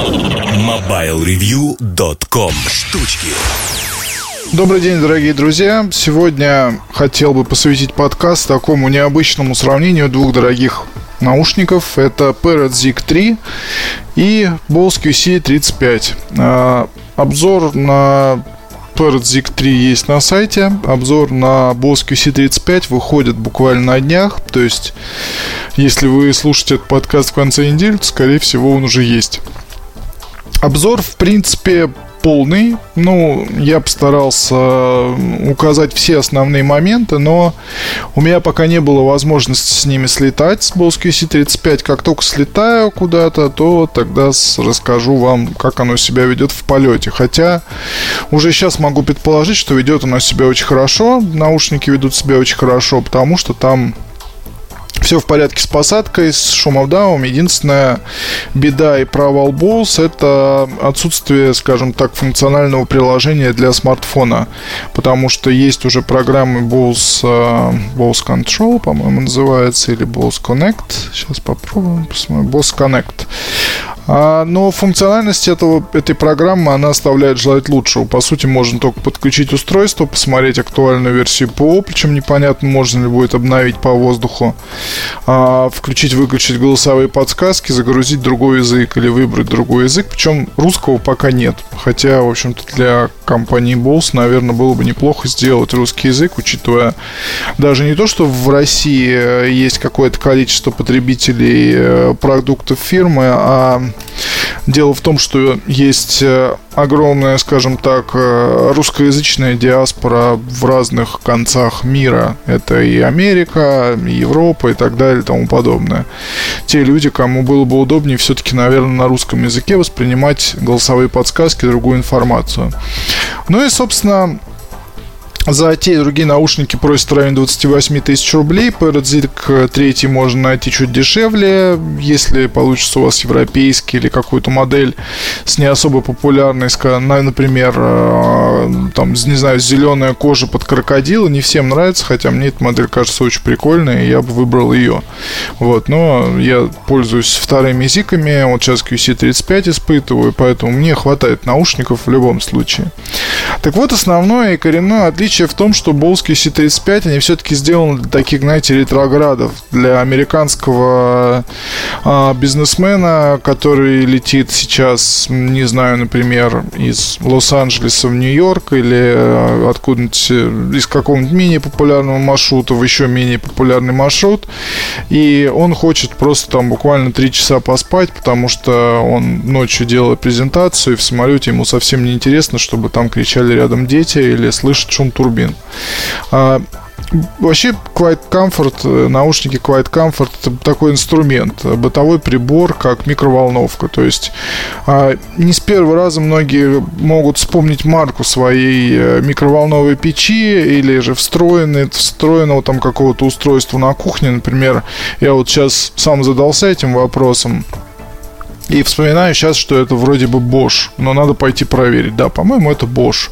MobileReview.com Штучки Добрый день, дорогие друзья. Сегодня хотел бы посвятить подкаст такому необычному сравнению двух дорогих наушников. Это Parrot Zig 3 и Bose QC35. А, обзор на Parrot Zig 3 есть на сайте. Обзор на Bose QC35 выходит буквально на днях. То есть, если вы слушаете этот подкаст в конце недели, то, скорее всего, он уже есть. Обзор, в принципе, полный. Ну, я постарался указать все основные моменты, но у меня пока не было возможности с ними слетать, с Bose QC35. Как только слетаю куда-то, то тогда расскажу вам, как оно себя ведет в полете. Хотя уже сейчас могу предположить, что ведет оно себя очень хорошо. Наушники ведут себя очень хорошо, потому что там все в порядке с посадкой, с шумовдавом. Единственная беда и провал Bose – это отсутствие, скажем так, функционального приложения для смартфона. Потому что есть уже программы Bose, э, Bose Control, по-моему, называется, или Bose Connect. Сейчас попробуем посмотрим. Bose Connect. А, но функциональность этого, этой программы, она оставляет желать лучшего. По сути, можно только подключить устройство, посмотреть актуальную версию ПО, причем непонятно, можно ли будет обновить по воздуху, а, включить-выключить голосовые подсказки, загрузить другой язык или выбрать другой язык. Причем русского пока нет. Хотя, в общем-то, для компании Bose, наверное, было бы неплохо сделать русский язык, учитывая даже не то, что в России э, есть какое-то количество потребителей э, продуктов фирмы, а Дело в том, что есть э, огромная, скажем так, русскоязычная диаспора в разных концах мира. Это и Америка, и Европа и так далее и тому подобное. Те люди, кому было бы удобнее все-таки, наверное, на русском языке воспринимать голосовые подсказки, другую информацию. Ну и, собственно, за те и другие наушники просят в районе 28 тысяч рублей. Parrot 3 можно найти чуть дешевле. Если получится у вас европейский или какую-то модель с не особо популярной, например, э, там, не знаю, зеленая кожа под крокодила, не всем нравится, хотя мне эта модель кажется очень прикольной, и я бы выбрал ее. Вот, но я пользуюсь вторыми зиками, вот сейчас QC35 испытываю, поэтому мне хватает наушников в любом случае. Так вот, основное и коренное отличие в том, что Болский C35, они все-таки сделаны для таких, знаете, ретроградов, для американского а, бизнесмена, который летит сейчас, не знаю, например, из Лос-Анджелеса в Нью-Йорк или а, откуда-нибудь э, из какого-нибудь менее популярного маршрута в еще менее популярный маршрут, и он хочет просто там буквально три часа поспать, потому что он ночью делал презентацию, и в самолете ему совсем не интересно, чтобы там кричали рядом дети или слышат шум турбин. А, Вообще, Quiet Comfort, э, наушники Quiet Comfort это такой инструмент, бытовой прибор, как микроволновка. То есть а, не с первого раза многие могут вспомнить марку своей э, микроволновой печи или же встроенный, встроенного там какого-то устройства на кухне. Например, я вот сейчас сам задался этим вопросом. И вспоминаю сейчас, что это вроде бы Bosch, но надо пойти проверить. Да, по-моему, это Bosch.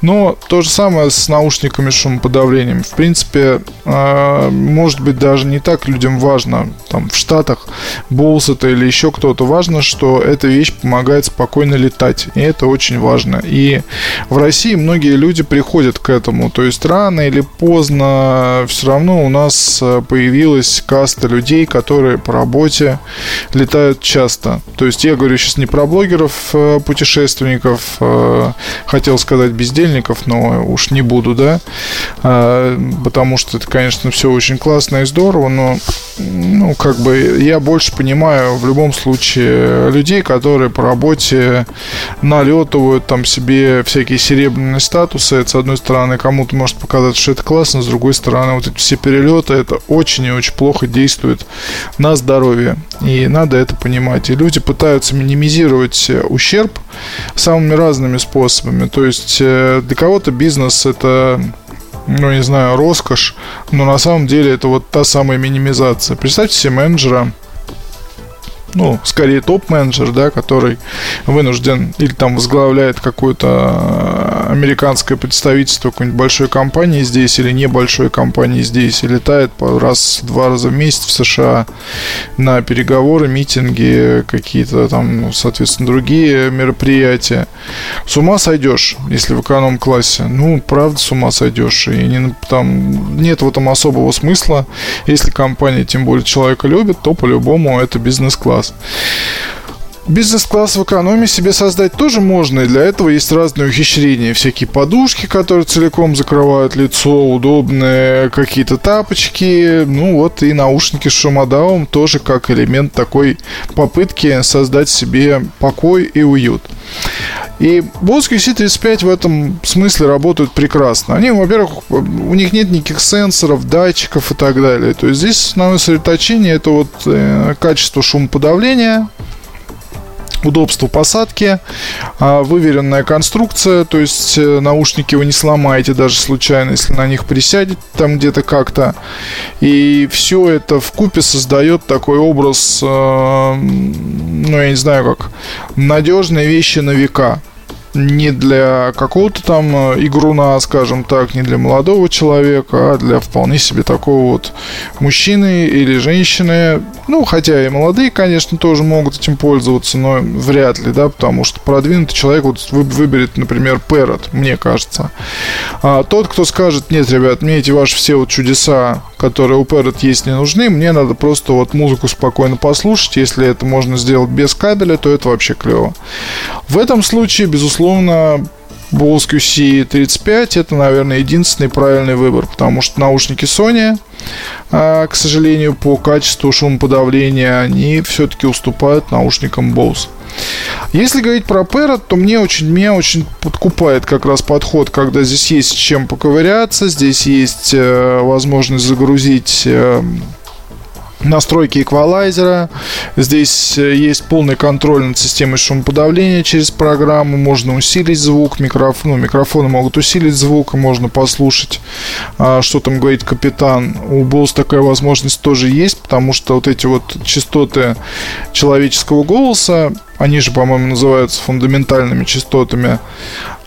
Но то же самое с наушниками шумоподавлением. В принципе, э, может быть, даже не так людям важно, там, в Штатах, Bose это или еще кто-то. Важно, что эта вещь помогает спокойно летать. И это очень важно. И в России многие люди приходят к этому. То есть рано или поздно все равно у нас э, появилась каста людей, которые по работе летают часто. То есть я говорю сейчас не про блогеров, э, путешественников, э, хотел сказать бездельников, но уж не буду, да, а, потому что это, конечно, все очень классно и здорово, но, ну, как бы я больше понимаю в любом случае людей, которые по работе налетывают там себе всякие серебряные статусы. Это, с одной стороны, кому-то может показаться, что это классно, с другой стороны, вот эти все перелеты, это очень и очень плохо действует на здоровье. И надо это понимать. И люди пытаются минимизировать э, ущерб самыми разными способами. То есть э, для кого-то бизнес это ну, не знаю, роскошь, но на самом деле это вот та самая минимизация. Представьте себе менеджера, ну, скорее топ-менеджер, да, который вынужден или там возглавляет какую-то американское представительство какой-нибудь большой компании здесь или небольшой компании здесь и летает раз-два раза в месяц в США на переговоры, митинги, какие-то там, ну, соответственно, другие мероприятия. С ума сойдешь, если в эконом-классе. Ну, правда, с ума сойдешь. И не, там нет в этом особого смысла. Если компания, тем более, человека любит, то по-любому это бизнес-класс. Бизнес-класс в экономии себе создать тоже можно, и для этого есть разные ухищрения. Всякие подушки, которые целиком закрывают лицо, удобные какие-то тапочки, ну вот и наушники с шумодавом тоже как элемент такой попытки создать себе покой и уют. И Bose QC35 в этом смысле работают прекрасно. Они, во-первых, у них нет никаких сенсоров, датчиков и так далее. То есть здесь основное сосредоточение это вот э, качество шумоподавления, удобство посадки, а, выверенная конструкция, то есть э, наушники вы не сломаете даже случайно, если на них присядете там где-то как-то. И все это в купе создает такой образ, э, ну я не знаю как, надежные вещи на века не для какого-то там э, игруна, скажем так, не для молодого человека, а для вполне себе такого вот мужчины или женщины. Ну, хотя и молодые, конечно, тоже могут этим пользоваться, но вряд ли, да, потому что продвинутый человек вот выберет, например, Parrot, мне кажется. А тот, кто скажет, нет, ребят, мне эти ваши все вот чудеса, которые у Parrot есть, не нужны, мне надо просто вот музыку спокойно послушать, если это можно сделать без кабеля, то это вообще клево. В этом случае, безусловно, безусловно, Bose QC35 это, наверное, единственный правильный выбор, потому что наушники Sony, а, к сожалению, по качеству шумоподавления, они все-таки уступают наушникам Bose. Если говорить про Parrot, то мне очень, меня очень подкупает как раз подход, когда здесь есть чем поковыряться, здесь есть э, возможность загрузить э, настройки эквалайзера. Здесь э, есть полный контроль над системой шумоподавления через программу. Можно усилить звук. Микрофон, ну, микрофоны могут усилить звук, можно послушать, а, что там говорит капитан. У Bose такая возможность тоже есть, потому что вот эти вот частоты человеческого голоса, они же, по-моему, называются фундаментальными частотами,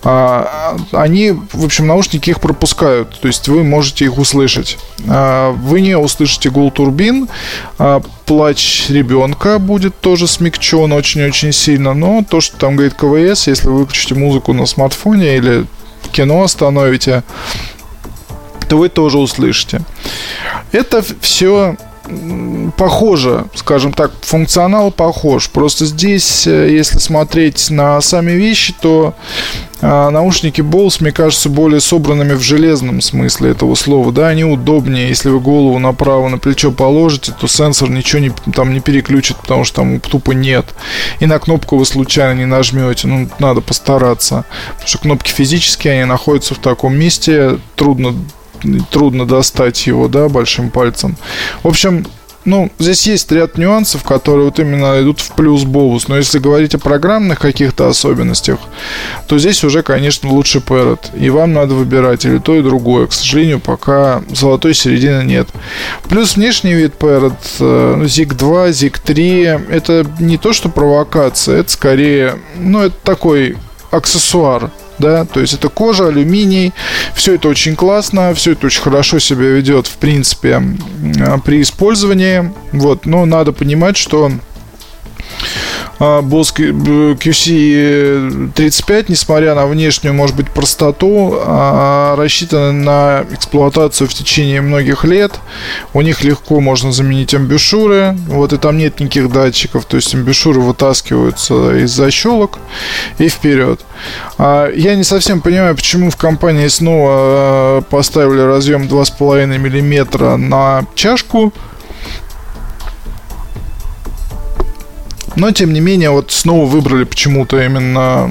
они, в общем, наушники их пропускают, то есть вы можете их услышать. А, вы не услышите гул турбин, а, плач ребенка будет тоже смягчен очень-очень сильно, но то, что там говорит КВС, если вы выключите музыку на смартфоне или кино остановите, то вы тоже услышите. Это все похоже, скажем так, функционал похож. Просто здесь, э, если смотреть на сами вещи, то а, наушники Bose, мне кажется, более собранными в железном смысле этого слова. Да, они удобнее. Если вы голову направо на плечо положите, то сенсор ничего не, там не переключит, потому что там тупо нет. И на кнопку вы случайно не нажмете. Ну, надо постараться. Потому что кнопки физические, они находятся в таком месте. Трудно трудно достать его, да, большим пальцем. В общем, ну, здесь есть ряд нюансов, которые вот именно идут в плюс бонус. Но если говорить о программных каких-то особенностях, то здесь уже, конечно, лучше Parrot. И вам надо выбирать или то, и другое. К сожалению, пока золотой середины нет. Плюс внешний вид Parrot, ZIG 2, ZIG 3, это не то, что провокация, это скорее, ну, это такой аксессуар да, то есть это кожа, алюминий, все это очень классно, все это очень хорошо себя ведет, в принципе, при использовании, вот, но надо понимать, что Boss QC35, несмотря на внешнюю, может быть, простоту, а, рассчитаны на эксплуатацию в течение многих лет. У них легко можно заменить амбушюры, вот и там нет никаких датчиков, то есть амбушюры вытаскиваются из защелок и вперед. А, я не совсем понимаю, почему в компании снова а, поставили разъем 2,5 мм на чашку, Но, тем не менее, вот снова выбрали почему-то именно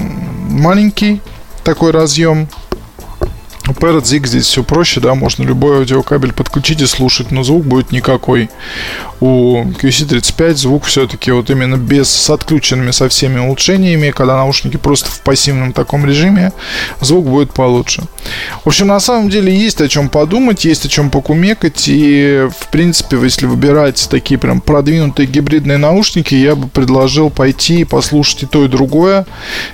маленький такой разъем. Parrot Zig здесь все проще, да, можно любой аудиокабель подключить и слушать, но звук будет никакой. У QC35 звук все-таки вот именно без, с отключенными со всеми улучшениями, когда наушники просто в пассивном таком режиме, звук будет получше. В общем, на самом деле есть о чем подумать, есть о чем покумекать, и, в принципе, если выбирать такие прям продвинутые гибридные наушники, я бы предложил пойти и послушать и то, и другое,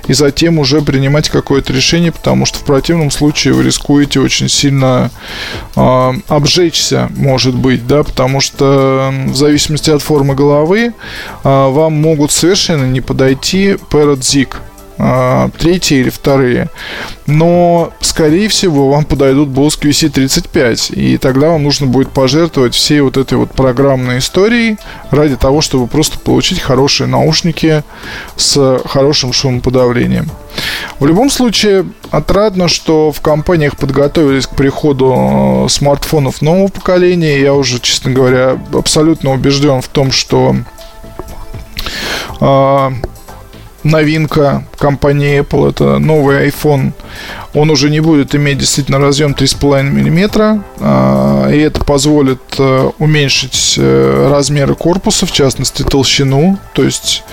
и затем уже принимать какое-то решение, потому что в противном случае вы рискуете рискуете очень сильно э, обжечься, может быть, да, потому что в зависимости от формы головы э, вам могут совершенно не подойти Parrot Zig третьи или вторые. Но, скорее всего, вам подойдут Bose QC35. И тогда вам нужно будет пожертвовать всей вот этой вот программной историей ради того, чтобы просто получить хорошие наушники с хорошим шумоподавлением. В любом случае, отрадно, что в компаниях подготовились к приходу э, смартфонов нового поколения. Я уже, честно говоря, абсолютно убежден в том, что э, новинка компании Apple, это новый iPhone. Он уже не будет иметь действительно разъем 3,5 мм, а, и это позволит э, уменьшить э, размеры корпуса, в частности толщину. То есть,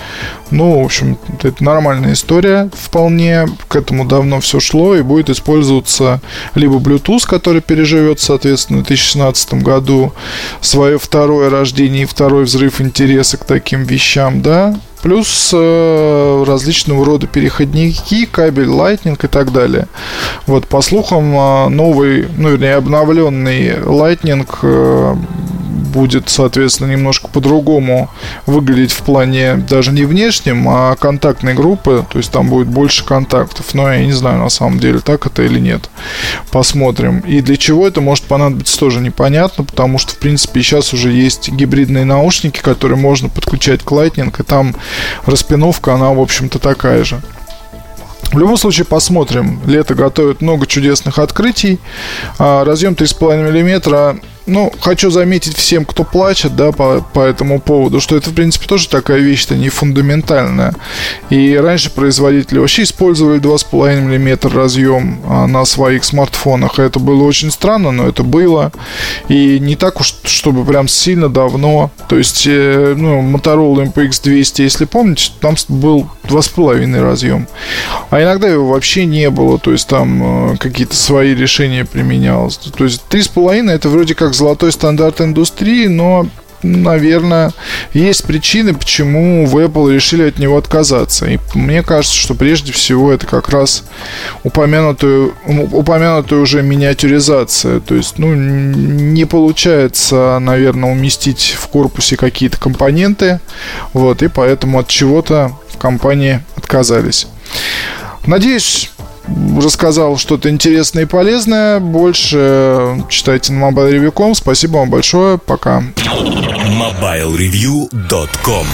ну, в общем, это нормальная история вполне. К этому давно все шло, и будет использоваться либо Bluetooth, который переживет, соответственно, в 2016 году свое второе рождение и второй взрыв интереса к таким вещам, да, плюс э, различного рода переходники, кабель Lightning и так далее. Вот, по слухам, э, новый, ну, вернее, обновленный Lightning будет, соответственно, немножко по-другому выглядеть в плане даже не внешнем, а контактной группы. То есть там будет больше контактов. Но я не знаю, на самом деле, так это или нет. Посмотрим. И для чего это может понадобиться, тоже непонятно, потому что, в принципе, сейчас уже есть гибридные наушники, которые можно подключать к Lightning, и там распиновка, она, в общем-то, такая же. В любом случае, посмотрим. Лето готовит много чудесных открытий. А, разъем 3,5 мм ну, хочу заметить всем, кто плачет, да, по, по этому поводу, что это, в принципе, тоже такая вещь-то не фундаментальная. И раньше производители вообще использовали 2,5 мм разъем а, на своих смартфонах. Это было очень странно, но это было. И не так уж, чтобы прям сильно давно. То есть, э, ну, Motorola MPX 200, если помните, там был 2,5 разъем. А иногда его вообще не было. То есть, там э, какие-то свои решения применялось. То есть, 3,5 это вроде как золотой стандарт индустрии, но наверное, есть причины, почему в Apple решили от него отказаться. И мне кажется, что прежде всего это как раз упомянутую, упомянутая уже миниатюризация. То есть, ну, не получается, наверное, уместить в корпусе какие-то компоненты. Вот, и поэтому от чего-то в компании отказались. Надеюсь, рассказал что-то интересное и полезное. Больше читайте на mobilereview.com. Спасибо вам большое. Пока. mobilereview.com